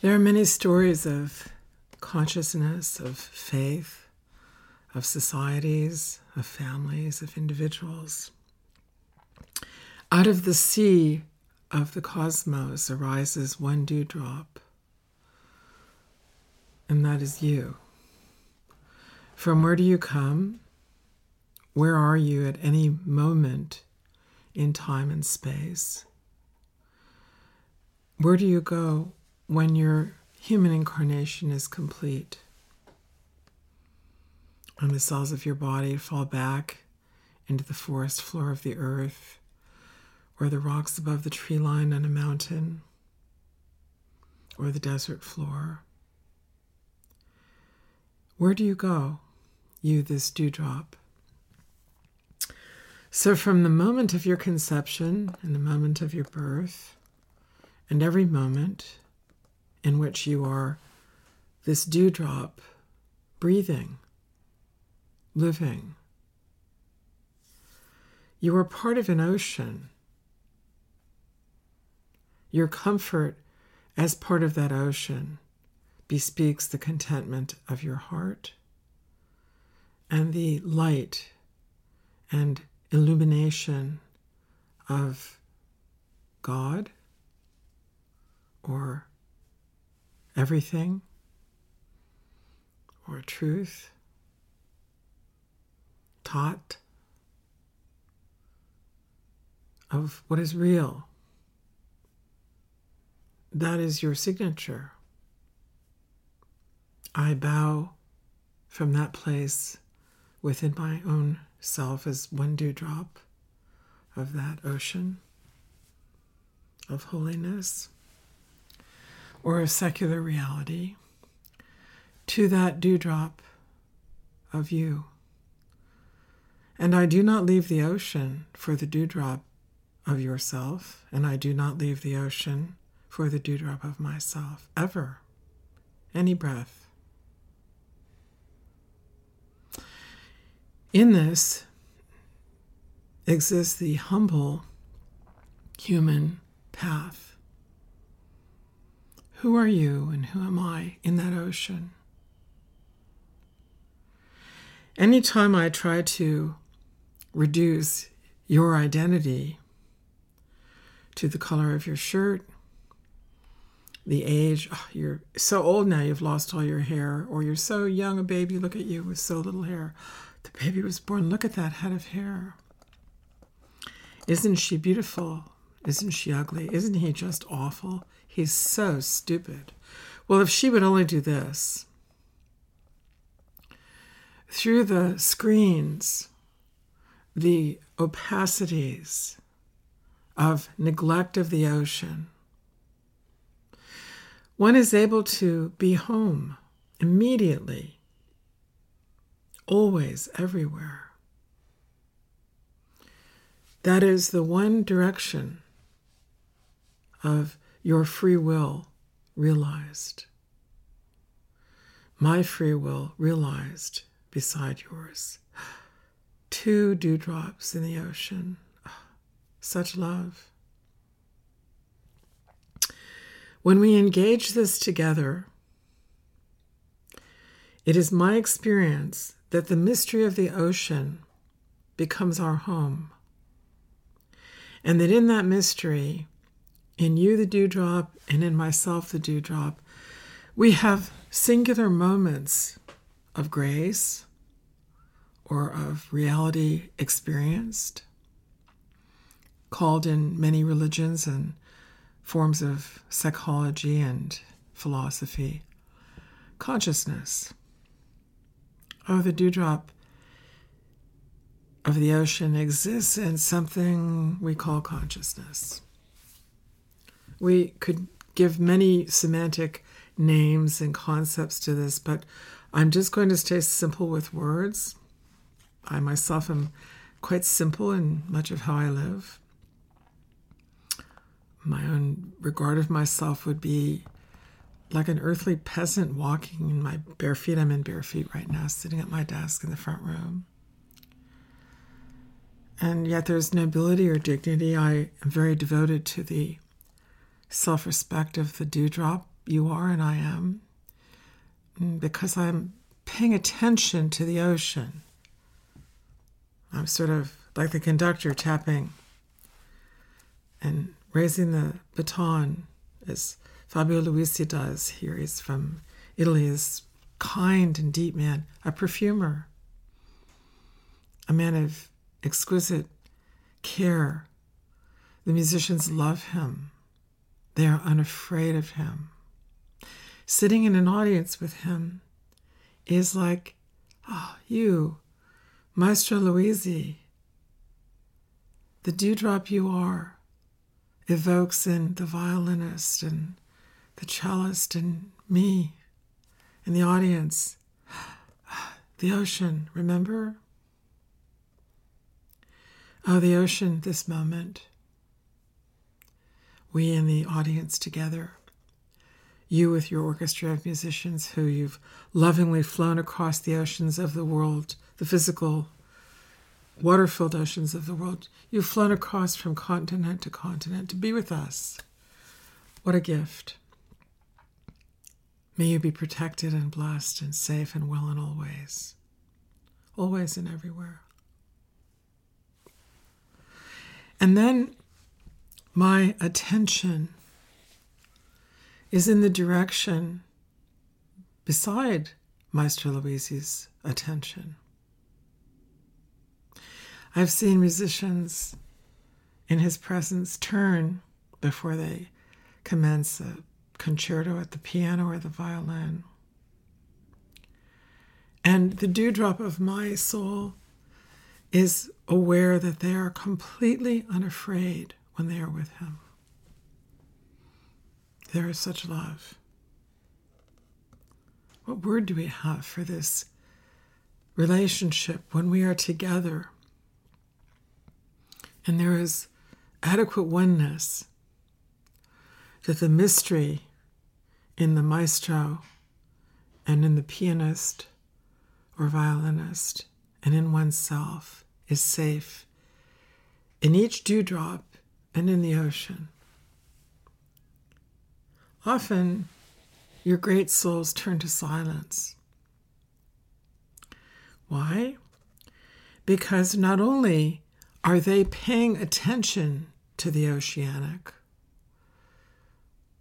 There are many stories of consciousness, of faith, of societies, of families, of individuals. Out of the sea of the cosmos arises one dewdrop, and that is you. From where do you come? Where are you at any moment in time and space? Where do you go when your human incarnation is complete? And the cells of your body fall back into the forest floor of the earth or the rocks above the tree line on a mountain or the desert floor. Where do you go, you, this dewdrop? So, from the moment of your conception and the moment of your birth, and every moment in which you are this dewdrop breathing, living, you are part of an ocean. Your comfort as part of that ocean bespeaks the contentment of your heart and the light and illumination of God or everything or truth taught of what is real. That is your signature. I bow from that place within my own self as one dewdrop of that ocean of holiness or of secular reality to that dewdrop of you. And I do not leave the ocean for the dewdrop of yourself, and I do not leave the ocean for the dewdrop of myself, ever, any breath. In this exists the humble human path. Who are you and who am I in that ocean? Anytime I try to reduce your identity to the color of your shirt, the age, oh, you're so old now you've lost all your hair, or you're so young a baby, look at you with so little hair. The baby was born, look at that head of hair. Isn't she beautiful? Isn't she ugly? Isn't he just awful? He's so stupid. Well, if she would only do this, through the screens, the opacities of neglect of the ocean, one is able to be home immediately, always, everywhere. That is the one direction of your free will realized. My free will realized beside yours. Two dewdrops in the ocean. Such love. When we engage this together, it is my experience that the mystery of the ocean becomes our home. And that in that mystery, in you the dewdrop, and in myself the dewdrop, we have singular moments of grace or of reality experienced, called in many religions and forms of psychology and philosophy consciousness. Oh, the dewdrop of the ocean exists in something we call consciousness. We could give many semantic names and concepts to this, but I'm just going to stay simple with words. I myself am quite simple in much of how I live. My own regard of myself would be like an earthly peasant walking in my bare feet. I'm in bare feet right now, sitting at my desk in the front room. And yet there's nobility or dignity. I am very devoted to the self respect of the dewdrop you are and I am mm, because I'm paying attention to the ocean. I'm sort of like the conductor tapping and raising the baton as Fabio Luisi does here. He's from Italy, is kind and deep man, a perfumer, a man of exquisite care. The musicians love him. They are unafraid of him. Sitting in an audience with him is like, oh, you, Maestro Luisi, the dewdrop you are, evokes in the violinist and the cellist and me in the audience. The ocean, remember? Oh, the ocean, this moment. We in the audience together. You with your orchestra of musicians who you've lovingly flown across the oceans of the world, the physical, water filled oceans of the world. You've flown across from continent to continent to be with us. What a gift. May you be protected and blessed and safe and well in all ways, always and everywhere. And then my attention is in the direction beside Maestro Luisi's attention. I've seen musicians in his presence turn before they commence a concerto at the piano or the violin. And the dewdrop of my soul is aware that they are completely unafraid when they are with him. There is such love. What word do we have for this relationship when we are together and there is adequate oneness? That the mystery in the maestro and in the pianist or violinist and in oneself is safe in each dewdrop and in the ocean. Often, your great souls turn to silence. Why? Because not only are they paying attention to the oceanic,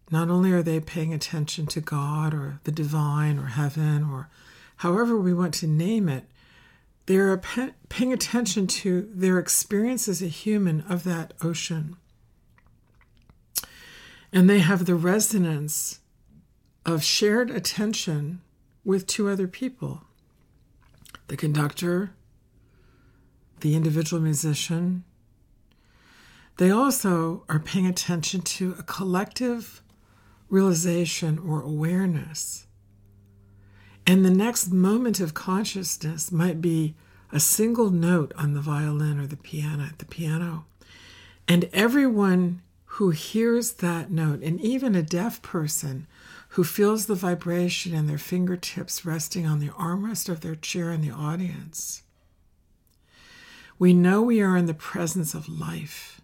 not only are they paying attention to God or the divine or heaven or however we want to name it, they're paying attention to their experience as a human of that ocean. And they have the resonance of shared attention with two other people the conductor, the individual musician. They also are paying attention to a collective realization or awareness. And the next moment of consciousness might be a single note on the violin or the piano at the piano. And everyone who hears that note, and even a deaf person who feels the vibration in their fingertips resting on the armrest of their chair in the audience, we know we are in the presence of life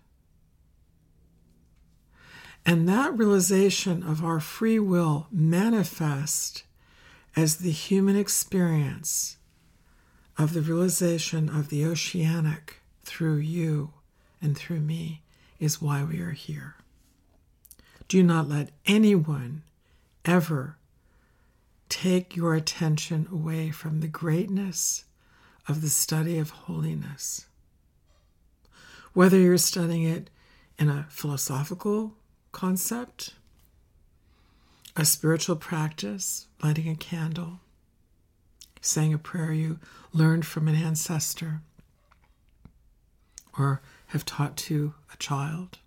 and that realization of our free will manifest as the human experience of the realization of the oceanic through you and through me is why we are here. Do not let anyone ever take your attention away from the greatness of the study of holiness. Whether you're studying it in a philosophical concept, a spiritual practice, lighting a candle, saying a prayer you learned from an ancestor or have taught to a child.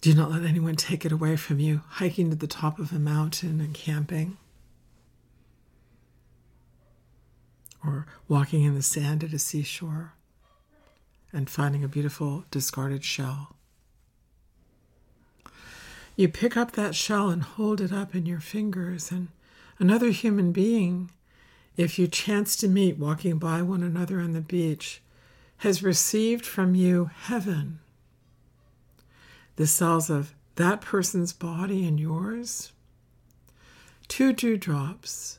Do not let anyone take it away from you, hiking to the top of a mountain and camping, or walking in the sand at a seashore and finding a beautiful discarded shell. You pick up that shell and hold it up in your fingers, and another human being, if you chance to meet walking by one another on the beach, has received from you heaven. The cells of that person's body and yours, two dewdrops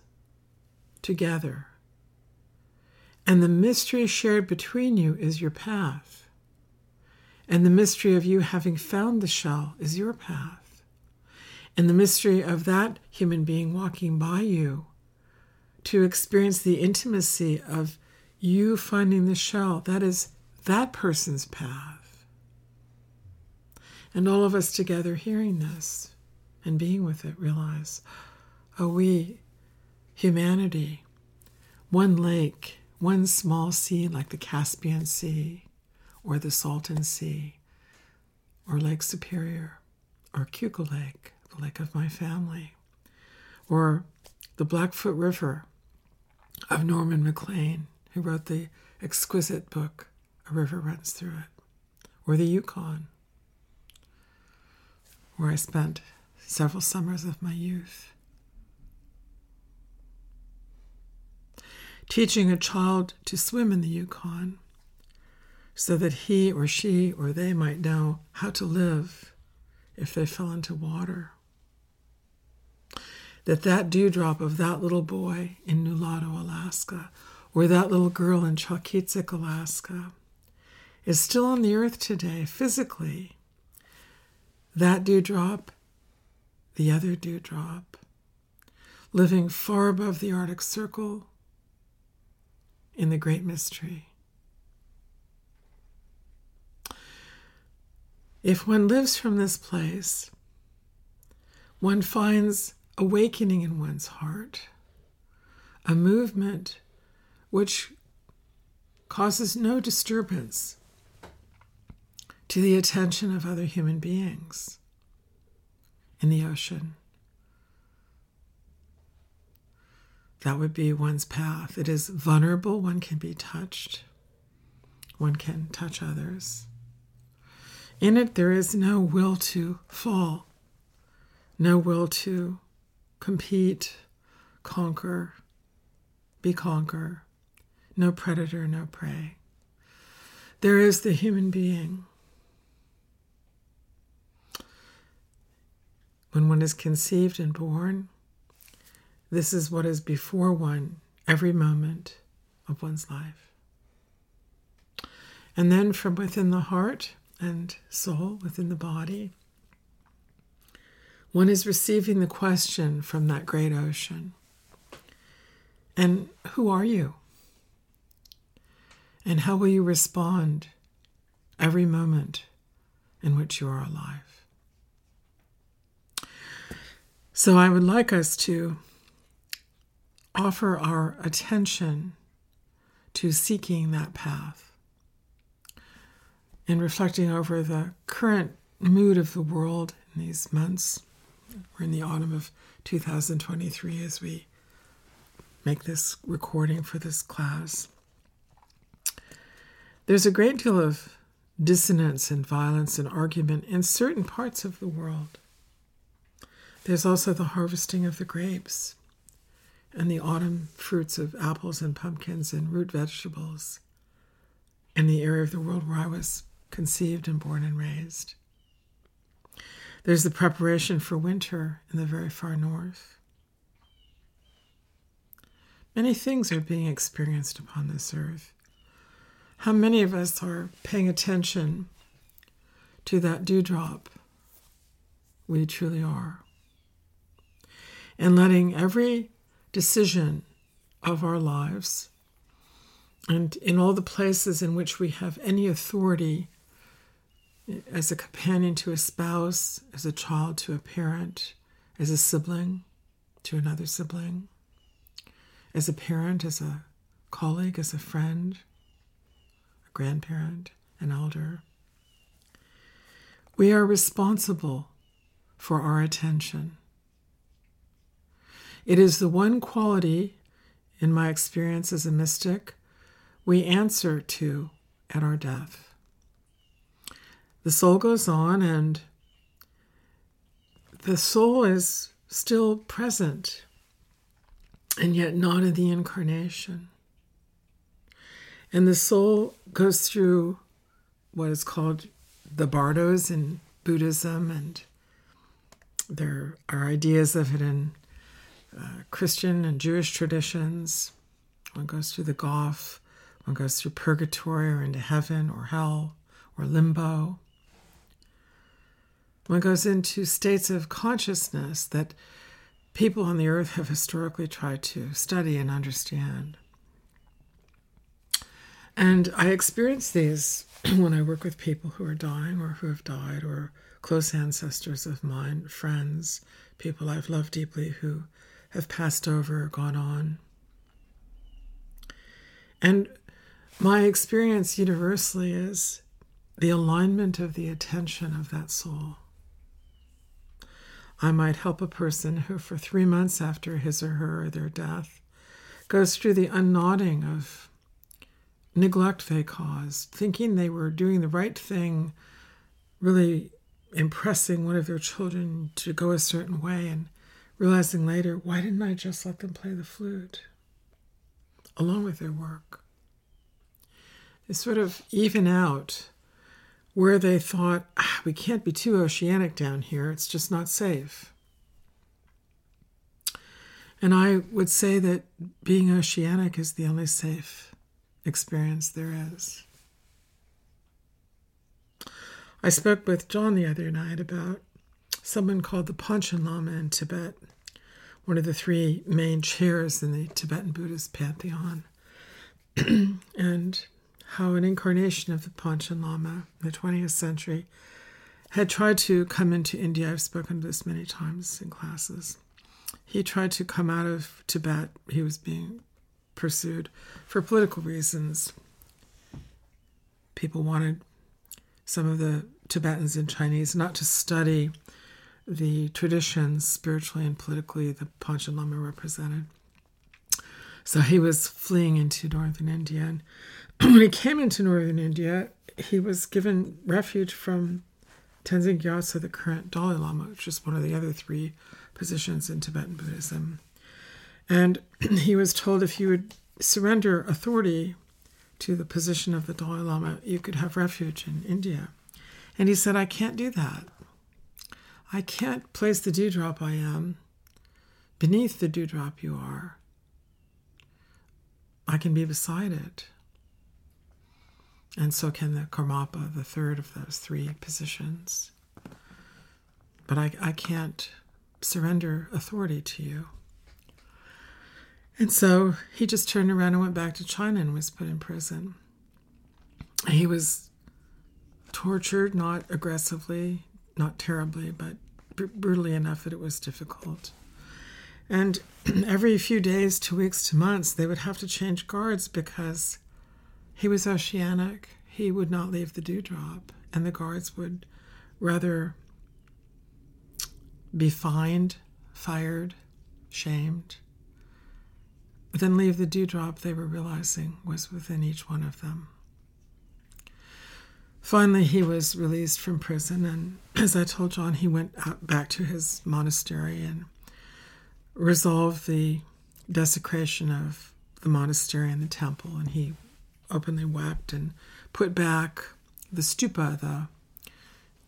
together. And the mystery shared between you is your path. And the mystery of you having found the shell is your path. And the mystery of that human being walking by you to experience the intimacy of you finding the shell, that is that person's path. And all of us together hearing this and being with it realize, oh, we, humanity, one lake, one small sea like the Caspian Sea or the Salton Sea or Lake Superior or Keuka Lake, the lake of my family, or the Blackfoot River of Norman Maclean, who wrote the exquisite book, A River Runs Through It, or the Yukon, where I spent several summers of my youth. Teaching a child to swim in the Yukon so that he or she or they might know how to live if they fell into water that that dewdrop of that little boy in Nulato, Alaska, or that little girl in Chalkyitsik, Alaska, is still on the earth today physically. That dewdrop, the other dewdrop, living far above the Arctic Circle in the Great Mystery. If one lives from this place, one finds awakening in one's heart, a movement which causes no disturbance to the attention of other human beings in the ocean. That would be one's path. It is vulnerable, one can be touched, one can touch others. In it, there is no will to fall, no will to compete, conquer, be conquer. No predator, no prey. There is the human being. When one is conceived and born, this is what is before one every moment of one's life. And then from within the heart and soul, within the body, one is receiving the question from that great ocean. And who are you? And how will you respond every moment in which you are alive? So I would like us to offer our attention to seeking that path and reflecting over the current mood of the world in these months we're in the autumn of 2023 as we make this recording for this class. There's a great deal of dissonance and violence and argument in certain parts of the world. There's also the harvesting of the grapes and the autumn fruits of apples and pumpkins and root vegetables in the area of the world where I was conceived and born and raised. There's the preparation for winter in the very far north. Many things are being experienced upon this earth. How many of us are paying attention to that dewdrop? We truly are. And letting every decision of our lives and in all the places in which we have any authority as a companion to a spouse, as a child to a parent, as a sibling to another sibling, as a parent, as a colleague, as a friend, a grandparent, an elder. We are responsible for our attention. It is the one quality, in my experience as a mystic, we answer to at our death the soul goes on and the soul is still present and yet not in the incarnation. And the soul goes through what is called the bardos in Buddhism and there are ideas of it in uh, Christian and Jewish traditions. One goes through the Gulf, one goes through purgatory or into heaven or hell or limbo. One goes into states of consciousness that people on the earth have historically tried to study and understand. And I experience these when I work with people who are dying or who have died, or close ancestors of mine, friends, people I've loved deeply who have passed over or gone on. And my experience universally is the alignment of the attention of that soul. I might help a person who, for three months after his or her or their death, goes through the unknotting of neglect they caused, thinking they were doing the right thing, really impressing one of their children to go a certain way, and realizing later, why didn't I just let them play the flute along with their work? They sort of even out where they thought, ah, we can't be too oceanic down here, it's just not safe. And I would say that being oceanic is the only safe experience there is. I spoke with John the other night about someone called the Panchen Lama in Tibet, one of the three main chairs in the Tibetan Buddhist pantheon. and how an incarnation of the Panchen Lama in the 20th century had tried to come into India. I've spoken of this many times in classes. He tried to come out of Tibet. He was being pursued for political reasons. People wanted some of the Tibetans and Chinese not to study the traditions spiritually and politically the Panchen Lama represented. So he was fleeing into northern India. And when he came into northern India, he was given refuge from Tenzin Gyatso, the current Dalai Lama, which is one of the other three positions in Tibetan Buddhism. And he was told if you would surrender authority to the position of the Dalai Lama, you could have refuge in India. And he said, I can't do that. I can't place the dewdrop I am beneath the dewdrop you are. I can be beside it. And so can the Karmapa, the third of those three positions. But I, I can't surrender authority to you. And so he just turned around and went back to China and was put in prison. He was tortured, not aggressively, not terribly, but br- brutally enough that it was difficult. And every few days, two weeks to months, they would have to change guards because he was oceanic. He would not leave the dewdrop, and the guards would rather be fined, fired, shamed, than leave the dewdrop they were realizing was within each one of them. Finally, he was released from prison, and as I told John, he went back to his monastery and resolved the desecration of the monastery and the temple, and he openly wept and put back the stupa, the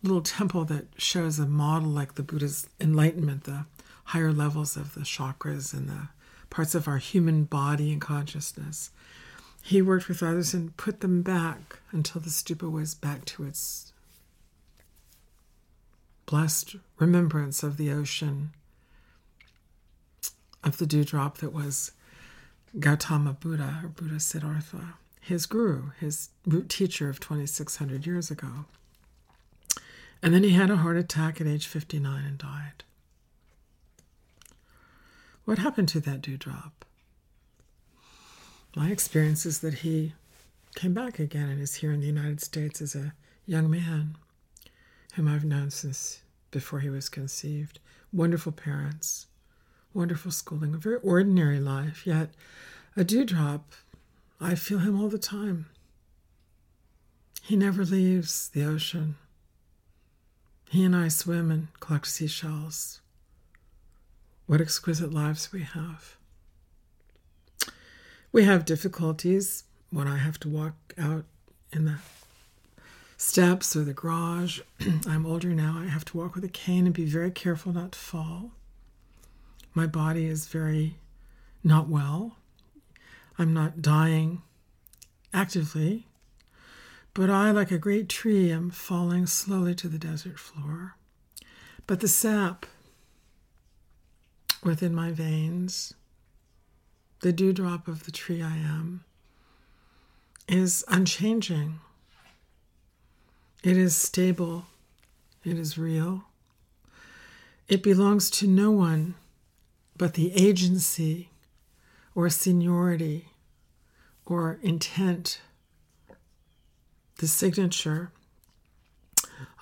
little temple that shows a model like the Buddha's enlightenment, the higher levels of the chakras and the parts of our human body and consciousness. He worked with others and put them back until the stupa was back to its blessed remembrance of the ocean, of the dewdrop that was Gautama Buddha or Buddha Siddhartha his guru, his root teacher of 2,600 years ago. And then he had a heart attack at age 59 and died. What happened to that dewdrop? My experience is that he came back again and is here in the United States as a young man whom I've known since before he was conceived. Wonderful parents, wonderful schooling, a very ordinary life, yet a dewdrop I feel him all the time. He never leaves the ocean. He and I swim and collect seashells. What exquisite lives we have. We have difficulties when I have to walk out in the steps or the garage. I'm older now. I have to walk with a cane and be very careful not to fall. My body is very not well. I'm not dying actively, but I, like a great tree, am falling slowly to the desert floor. But the sap within my veins, the dewdrop of the tree I am, is unchanging. It is stable. It is real. It belongs to no one but the agency or seniority or intent, the signature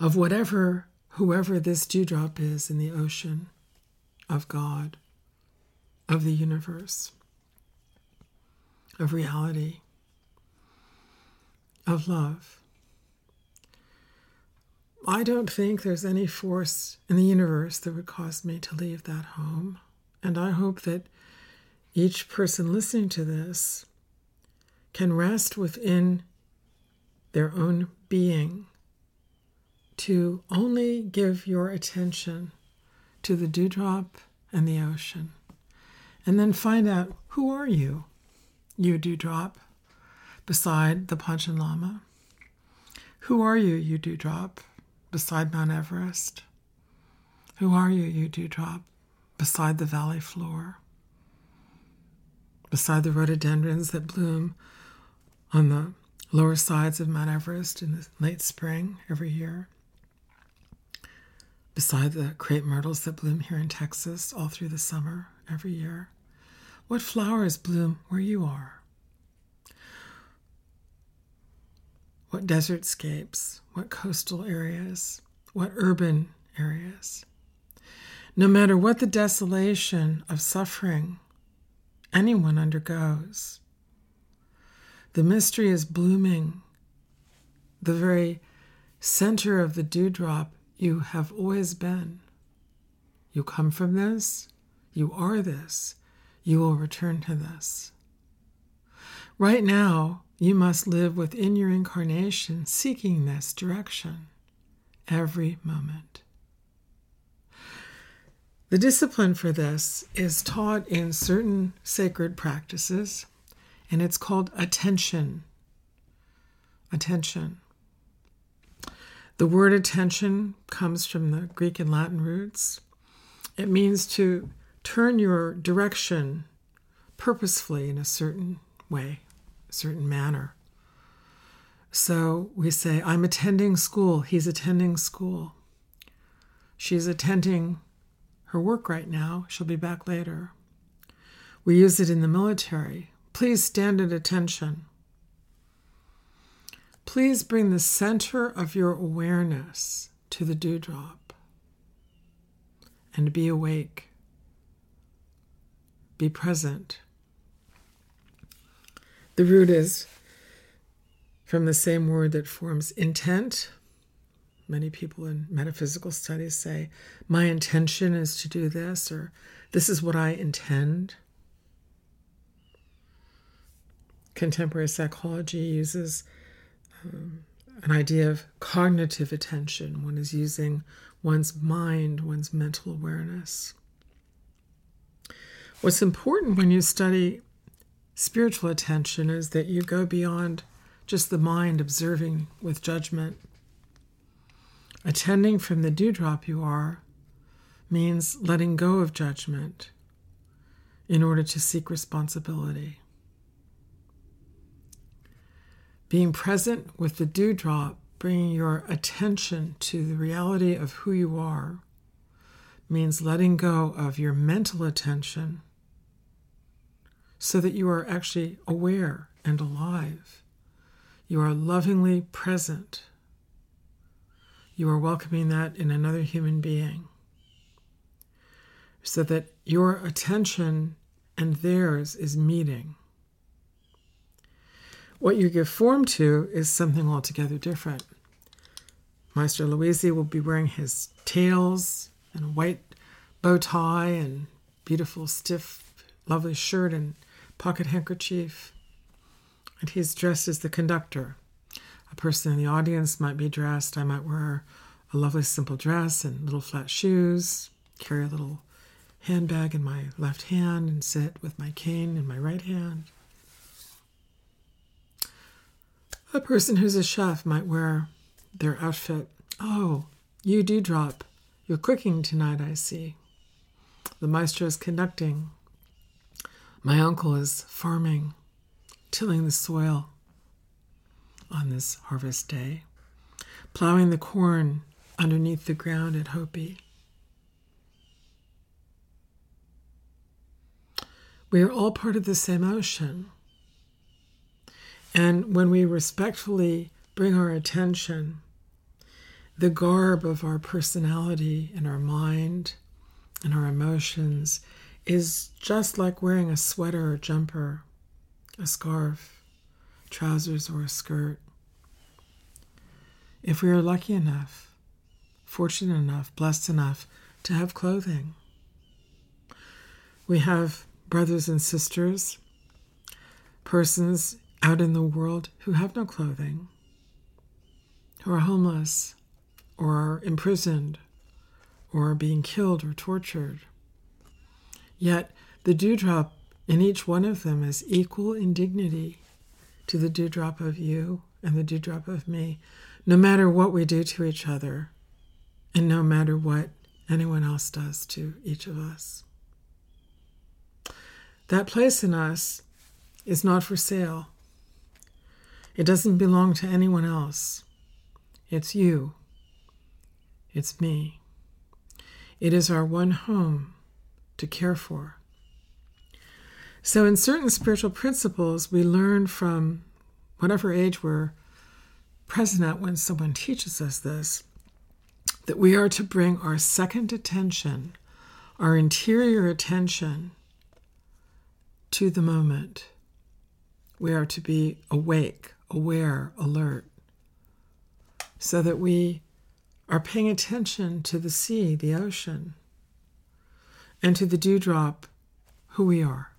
of whatever, whoever this dewdrop is in the ocean of God, of the universe, of reality, of love. I don't think there's any force in the universe that would cause me to leave that home. And I hope that each person listening to this can rest within their own being to only give your attention to the dewdrop and the ocean. And then find out who are you, you dewdrop, beside the Panchen Lama? Who are you, you dewdrop, beside Mount Everest? Who are you, you dewdrop, beside the valley floor? Beside the rhododendrons that bloom on the lower sides of Mount Everest in the late spring every year? Beside the crepe myrtles that bloom here in Texas all through the summer every year? What flowers bloom where you are? what desert scapes? what coastal areas, what urban areas. No matter what the desolation of suffering anyone undergoes, the mystery is blooming. The very center of the dewdrop you have always been. You come from this, you are this, you will return to this. Right now, you must live within your incarnation seeking this direction every moment. The discipline for this is taught in certain sacred practices, and it's called attention. Attention. The word attention comes from the Greek and Latin roots. It means to turn your direction purposefully in a certain way a certain manner. So we say, I'm attending school, he's attending school. She's attending her work right now, she'll be back later. We use it in the military. Please stand at attention. Please bring the center of your awareness to the dewdrop and be awake. Be present. The root is from the same word that forms intent. Many people in metaphysical studies say, My intention is to do this, or this is what I intend. Contemporary psychology uses um, an idea of cognitive attention. One is using one's mind, one's mental awareness. What's important when you study spiritual attention is that you go beyond just the mind observing with judgment. Attending from the dewdrop you are means letting go of judgment in order to seek responsibility. Being present with the dewdrop, bringing your attention to the reality of who you are, means letting go of your mental attention so that you are actually aware and alive. You are lovingly present. You are welcoming that in another human being so that your attention and theirs is meeting. What you give form to is something altogether different. Maestro Luisi will be wearing his tails and a white bow tie and beautiful, stiff, lovely shirt and pocket handkerchief, and he's dressed as the conductor a person in the audience might be dressed. I might wear a lovely simple dress and little flat shoes, carry a little handbag in my left hand, and sit with my cane in my right hand. A person who's a chef might wear their outfit. Oh, you Dewdrop. You're cooking tonight, I see. The maestro is conducting. My uncle is farming, tilling the soil on this harvest day, plowing the corn underneath the ground at Hopi. We are all part of the same ocean. And when we respectfully bring our attention, the garb of our personality and our mind and our emotions is just like wearing a sweater or jumper, a scarf, trousers, or a skirt. If we are lucky enough, fortunate enough, blessed enough to have clothing, we have brothers and sisters, persons out in the world who have no clothing, who are homeless, or are imprisoned, or are being killed or tortured. Yet the dewdrop in each one of them is equal in dignity to the dewdrop of you and the dewdrop of me, no matter what we do to each other, and no matter what anyone else does to each of us. That place in us is not for sale. It doesn't belong to anyone else. It's you. It's me. It is our one home to care for. So, in certain spiritual principles, we learn from whatever age we're present at when someone teaches us this that we are to bring our second attention, our interior attention, to the moment. We are to be awake, aware, alert, so that we are paying attention to the sea, the ocean, and to the dewdrop, who we are.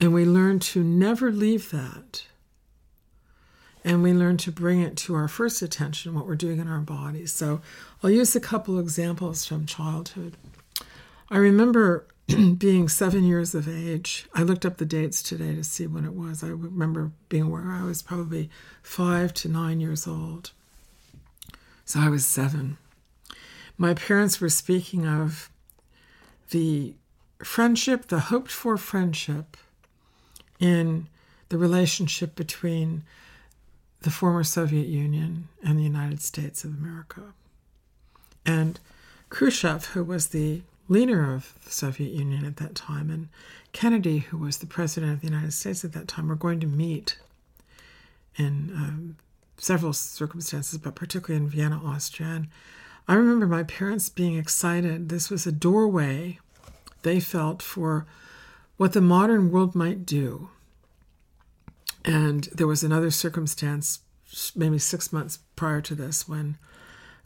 And we learn to never leave that. And we learn to bring it to our first attention, what we're doing in our bodies. So I'll use a couple examples from childhood. I remember being seven years of age. I looked up the dates today to see when it was. I remember being where I was probably five to nine years old. So I was seven. My parents were speaking of the friendship, the hoped for friendship in the relationship between the former Soviet Union and the United States of America. And Khrushchev, who was the leader of the Soviet Union at that time, and Kennedy, who was the president of the United States at that time, were going to meet in um, several circumstances, but particularly in Vienna, Austria. And I remember my parents being excited. This was a doorway they felt for what the modern world might do. And there was another circumstance, maybe six months prior to this, when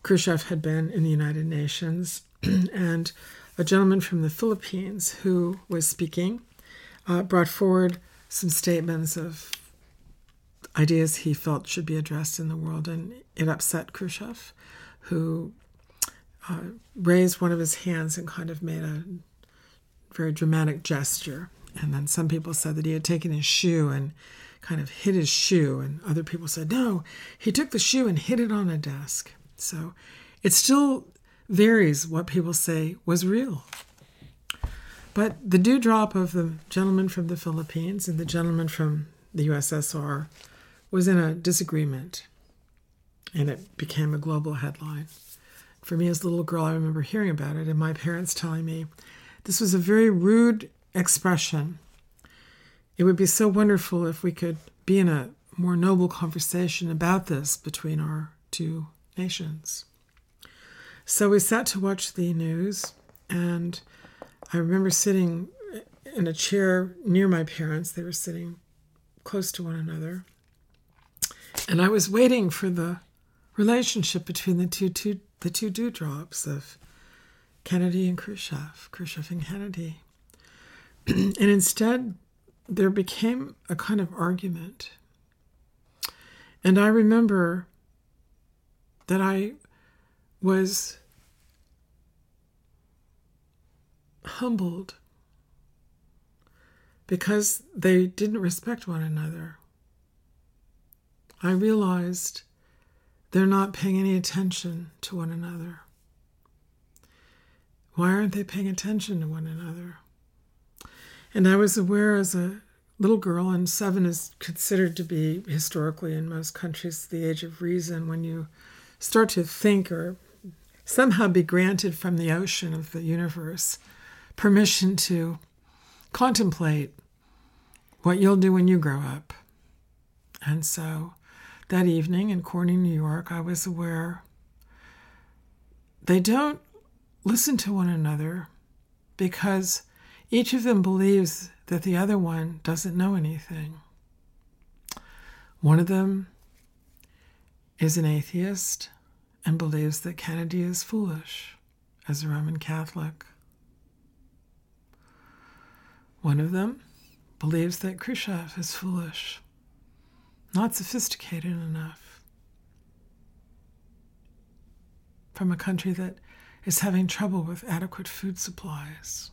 Khrushchev had been in the United Nations, and a gentleman from the Philippines who was speaking uh, brought forward some statements of ideas he felt should be addressed in the world, and it upset Khrushchev, who uh, raised one of his hands and kind of made a very dramatic gesture. And then some people said that he had taken his shoe and kind of hit his shoe, and other people said, no, he took the shoe and hit it on a desk. So it still varies what people say was real. But the dewdrop of the gentleman from the Philippines and the gentleman from the USSR was in a disagreement, and it became a global headline. For me, as a little girl, I remember hearing about it and my parents telling me this was a very rude expression. It would be so wonderful if we could be in a more noble conversation about this between our two nations. So we sat to watch the news, and I remember sitting in a chair near my parents. They were sitting close to one another. And I was waiting for the relationship between the two, two the two dewdrops of Kennedy and Khrushchev, Khrushchev and Kennedy. and instead, there became a kind of argument. And I remember that I was humbled because they didn't respect one another. I realized they're not paying any attention to one another. Why aren't they paying attention to one another? And I was aware as a little girl, and seven is considered to be historically in most countries the age of reason when you start to think or somehow be granted from the ocean of the universe permission to contemplate what you'll do when you grow up. And so that evening in Corning, New York, I was aware they don't listen to one another because each of them believes that the other one doesn't know anything. One of them is an atheist and believes that Kennedy is foolish as a Roman Catholic. One of them believes that Khrushchev is foolish, not sophisticated enough. From a country that is having trouble with adequate food supplies.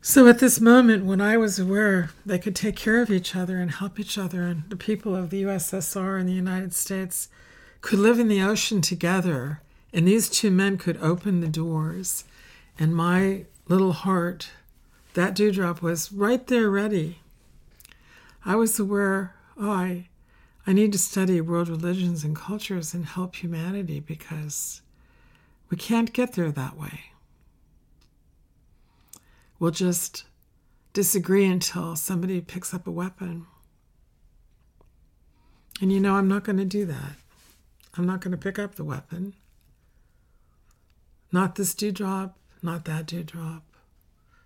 So, at this moment, when I was aware they could take care of each other and help each other, and the people of the USSR and the United States could live in the ocean together, and these two men could open the doors, and my little heart that dewdrop was right there ready. I was aware, oh, I, I need to study world religions and cultures and help humanity because we can't get there that way. We'll just disagree until somebody picks up a weapon. And you know, I'm not going to do that. I'm not going to pick up the weapon. Not this dewdrop, not that dewdrop.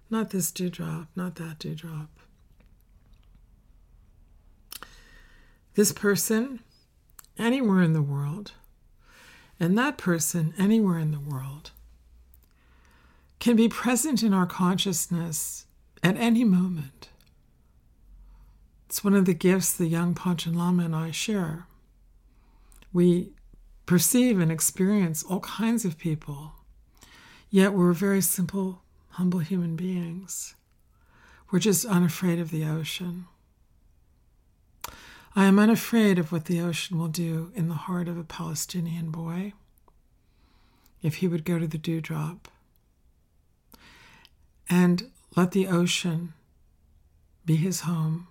Not this dewdrop, not that dewdrop. This person, anywhere in the world, and that person, anywhere in the world, can be present in our consciousness at any moment. It's one of the gifts the young Panchen Lama and I share. We perceive and experience all kinds of people, yet we're very simple humble human beings. We're just unafraid of the ocean. I am unafraid of what the ocean will do in the heart of a Palestinian boy if he would go to the dewdrop and let the ocean be his home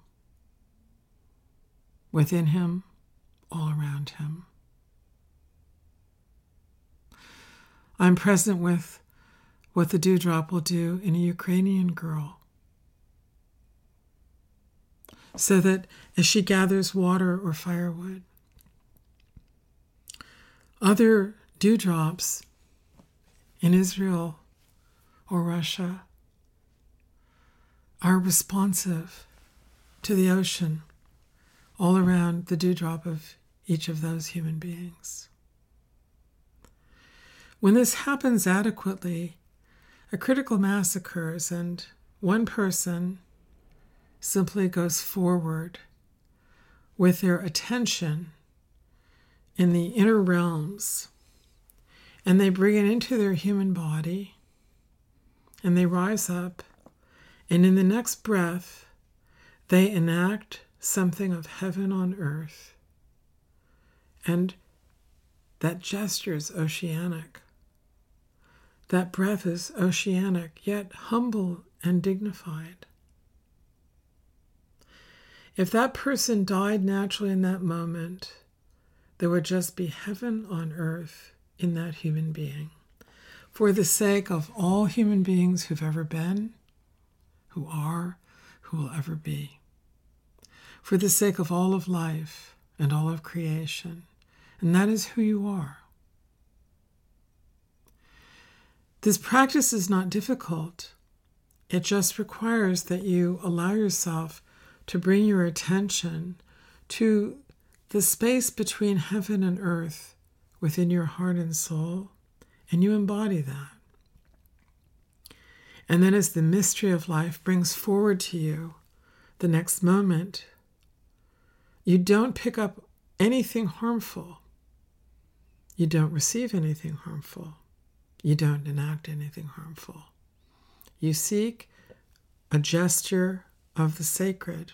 within him, all around him. I'm present with what the dewdrop will do in a Ukrainian girl. So that as she gathers water or firewood, other dewdrops in Israel or Russia are responsive to the ocean all around the dewdrop of each of those human beings. When this happens adequately, a critical mass occurs and one person simply goes forward with their attention in the inner realms. And they bring it into their human body and they rise up and in the next breath they enact something of heaven on earth. And that gesture is oceanic. That breath is oceanic, yet humble and dignified. If that person died naturally in that moment, there would just be heaven on earth in that human being. For the sake of all human beings who've ever been, who are, who will ever be. For the sake of all of life and all of creation. And that is who you are. This practice is not difficult. It just requires that you allow yourself to bring your attention to the space between heaven and earth within your heart and soul, and you embody that. And then, as the mystery of life brings forward to you the next moment, You don't pick up anything harmful. You don't receive anything harmful. You don't enact anything harmful. You seek a gesture of the sacred,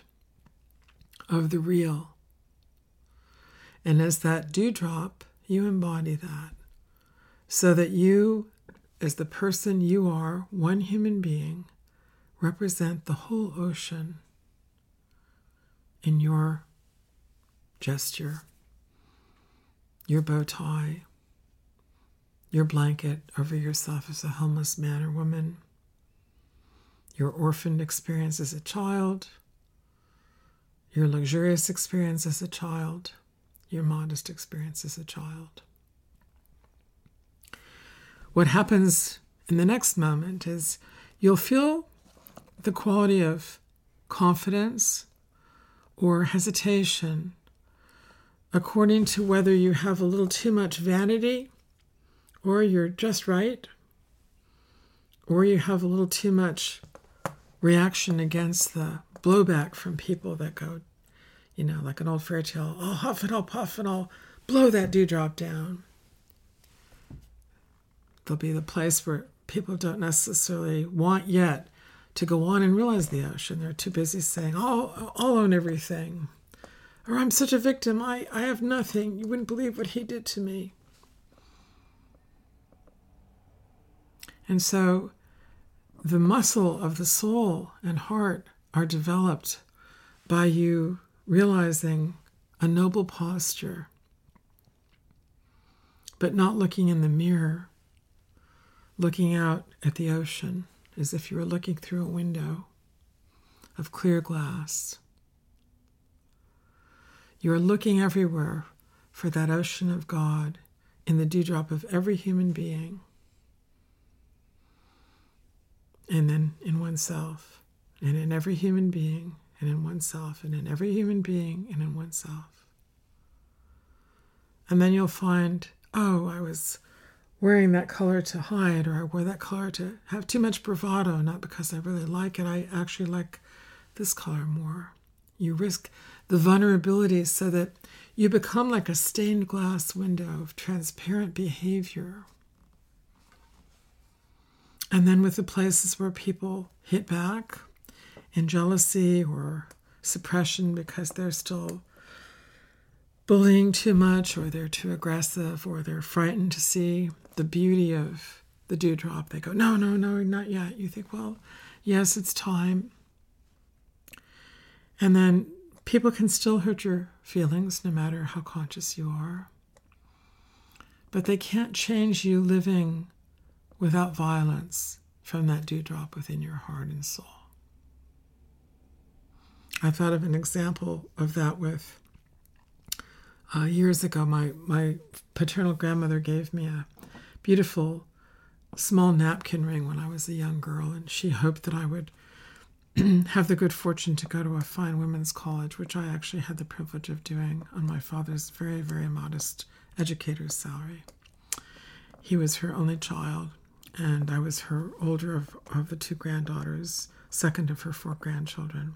of the real. And as that dewdrop, you embody that so that you, as the person you are, one human being, represent the whole ocean in your gesture, your bow tie, your blanket over yourself as a homeless man or woman, your orphaned experience as a child, your luxurious experience as a child, your modest experience as a child. What happens in the next moment is you'll feel the quality of confidence or hesitation according to whether you have a little too much vanity or you're just right or you have a little too much reaction against the blowback from people that go, you know, like an old fairy tale, I'll huff and I'll puff and I'll blow that dewdrop down. There'll be the place where people don't necessarily want yet to go on and realize the ocean. They're too busy saying, oh, I'll own everything. Or I'm such a victim. I, I have nothing. You wouldn't believe what he did to me. And so the muscle of the soul and heart are developed by you realizing a noble posture, but not looking in the mirror, looking out at the ocean as if you were looking through a window of clear glass. You are looking everywhere for that ocean of God in the dewdrop of every human being, and then in oneself, and in every human being, and in oneself, and in every human being, and in oneself. And then you'll find, oh, I was wearing that color to hide, or I wore that color to have too much bravado, not because I really like it. I actually like this color more. You risk the vulnerability so that you become like a stained glass window of transparent behavior. And then with the places where people hit back in jealousy or suppression because they're still bullying too much or they're too aggressive or they're frightened to see the beauty of the dewdrop. They go, no, no, no, not yet. You think, well, yes, it's time. And then people can still hurt your feelings no matter how conscious you are. But they can't change you living without violence from that dewdrop within your heart and soul. I thought of an example of that with uh, years ago. My, my paternal grandmother gave me a beautiful small napkin ring when I was a young girl, and she hoped that I would have the good fortune to go to a fine women's college, which I actually had the privilege of doing on my father's very, very modest educator's salary. He was her only child, and I was her older of, of the two granddaughters, second of her four grandchildren,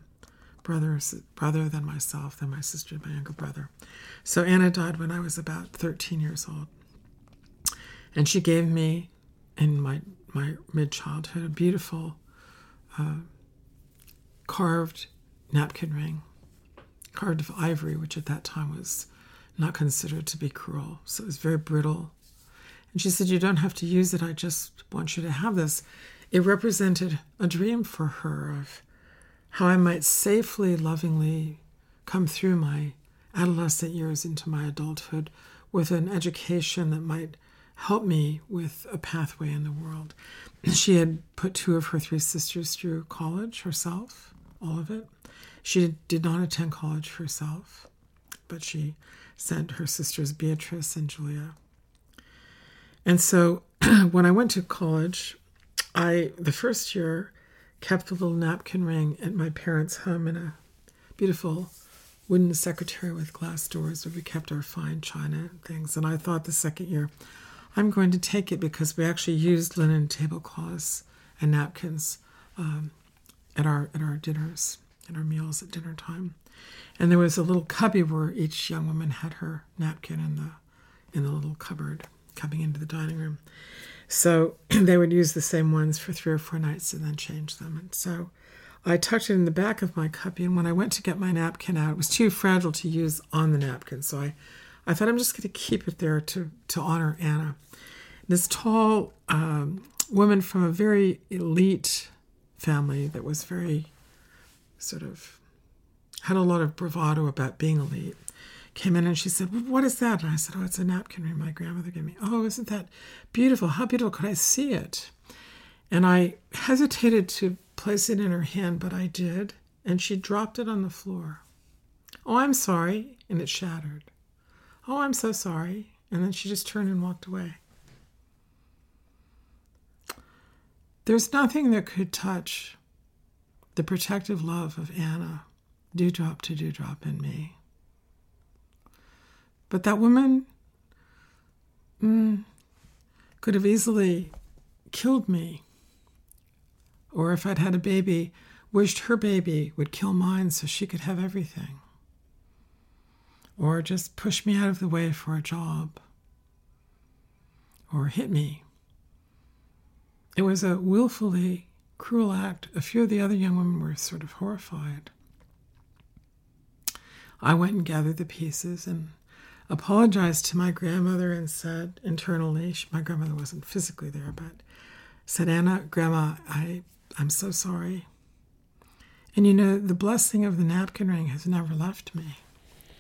brother, brother, then myself, than my sister, my younger brother. So Anna died when I was about 13 years old. And she gave me, in my, my mid childhood, a beautiful uh, carved napkin ring, carved of ivory, which at that time was not considered to be cruel. So it was very brittle. And she said, You don't have to use it. I just want you to have this. It represented a dream for her of how I might safely, lovingly come through my adolescent years into my adulthood with an education that might help me with a pathway in the world. She had put two of her three sisters through college herself, all of it. She did not attend college herself, but she sent her sisters Beatrice and Julia. And so when I went to college, I the first year kept the little napkin ring at my parents' home in a beautiful wooden secretary with glass doors where we kept our fine china and things. And I thought the second year I'm going to take it because we actually used linen tablecloths and napkins um, at our at our dinners, at our meals at dinner time. And there was a little cubby where each young woman had her napkin in the in the little cupboard coming into the dining room. So they would use the same ones for three or four nights and then change them. And so I tucked it in the back of my cubby, and when I went to get my napkin out, it was too fragile to use on the napkin. So I, I thought I'm just going to keep it there to, to honor Anna. This tall um, woman from a very elite family that was very sort of had a lot of bravado about being elite came in and she said, What is that? And I said, Oh, it's a napkin ring my grandmother gave me. Oh, isn't that beautiful? How beautiful could I see it? And I hesitated to place it in her hand, but I did, and she dropped it on the floor. Oh, I'm sorry, and it shattered. Oh, I'm so sorry. And then she just turned and walked away. There's nothing that could touch the protective love of Anna, dewdrop to dewdrop in me. But that woman mm, could have easily killed me or if I'd had a baby, wished her baby would kill mine so she could have everything. Or just push me out of the way for a job. Or hit me. It was a willfully cruel act. A few of the other young women were sort of horrified. I went and gathered the pieces and apologized to my grandmother and said internally, she, my grandmother wasn't physically there, but said, Anna, Grandma, I I'm so sorry. And you know, the blessing of the napkin ring has never left me.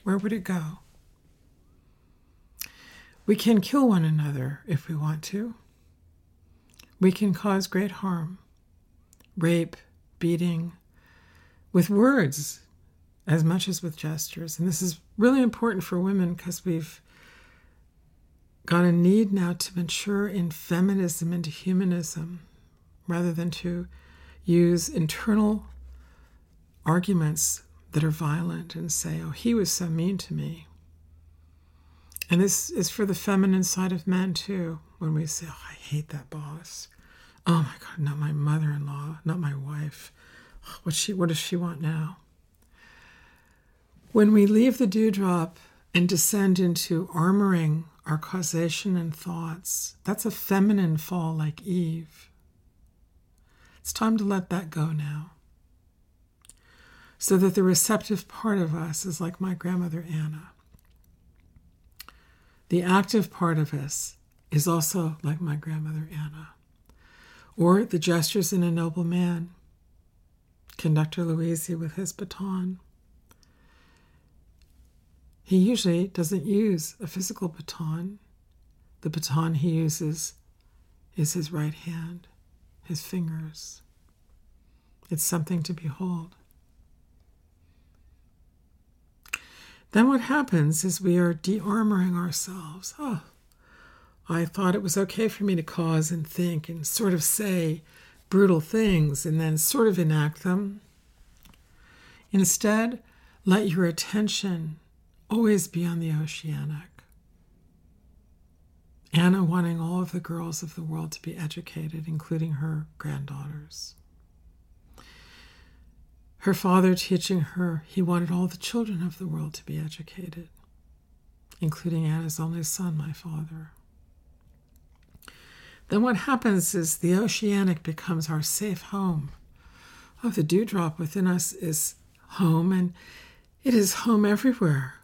Where would it go? We can kill one another if we want to. We can cause great harm, rape, beating, with words as much as with gestures. And this is really important for women because we've got a need now to mature in feminism into humanism rather than to use internal arguments that are violent and say, oh, he was so mean to me. And this is for the feminine side of men too, when we say, oh, I hate that boss. Oh my God, not my mother in law, not my wife. What, she, what does she want now? When we leave the dewdrop and descend into armoring our causation and thoughts, that's a feminine fall like Eve. It's time to let that go now. So that the receptive part of us is like my grandmother Anna. The active part of us is also like my grandmother Anna. Or the gestures in a noble man, Conductor Luisi with his baton. He usually doesn't use a physical baton. The baton he uses is his right hand his fingers. It's something to behold. Then what happens is we are de armoring ourselves. Oh, I thought it was okay for me to cause and think and sort of say brutal things and then sort of enact them. Instead, let your attention always be on the oceanic. Anna wanting all of the girls of the world to be educated, including her granddaughters. Her father teaching her he wanted all the children of the world to be educated, including Anna's only son, my father. Then what happens is the oceanic becomes our safe home. Oh, the dewdrop within us is home, and it is home everywhere.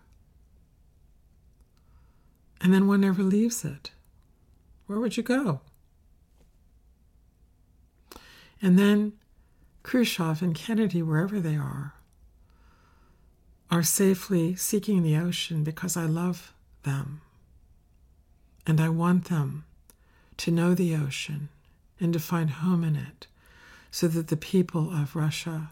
And then one never leaves it where would you go? And then Khrushchev and Kennedy, wherever they are, are safely seeking the ocean because I love them. And I want them to know the ocean and to find home in it so that the people of Russia,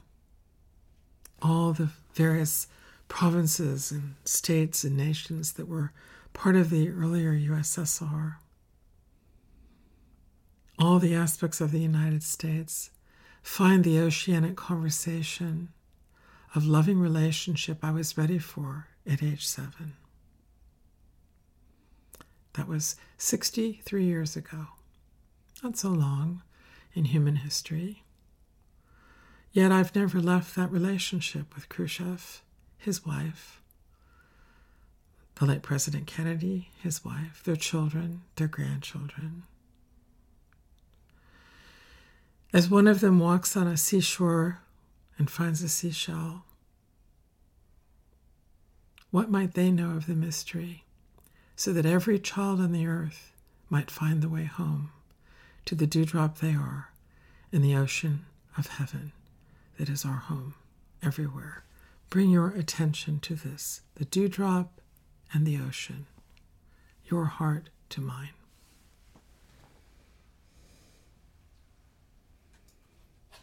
all the various provinces and states and nations that were part of the earlier USSR, all the aspects of the United States, find the oceanic conversation of loving relationship I was ready for at age seven. That was 63 years ago. Not so long in human history. Yet I've never left that relationship with Khrushchev his wife, the late President Kennedy, his wife, their children, their grandchildren. As one of them walks on a seashore and finds a seashell, what might they know of the mystery so that every child on the earth might find the way home to the dewdrop they are in the ocean of heaven that is our home everywhere? Bring your attention to this the dewdrop and the ocean, your heart to mine.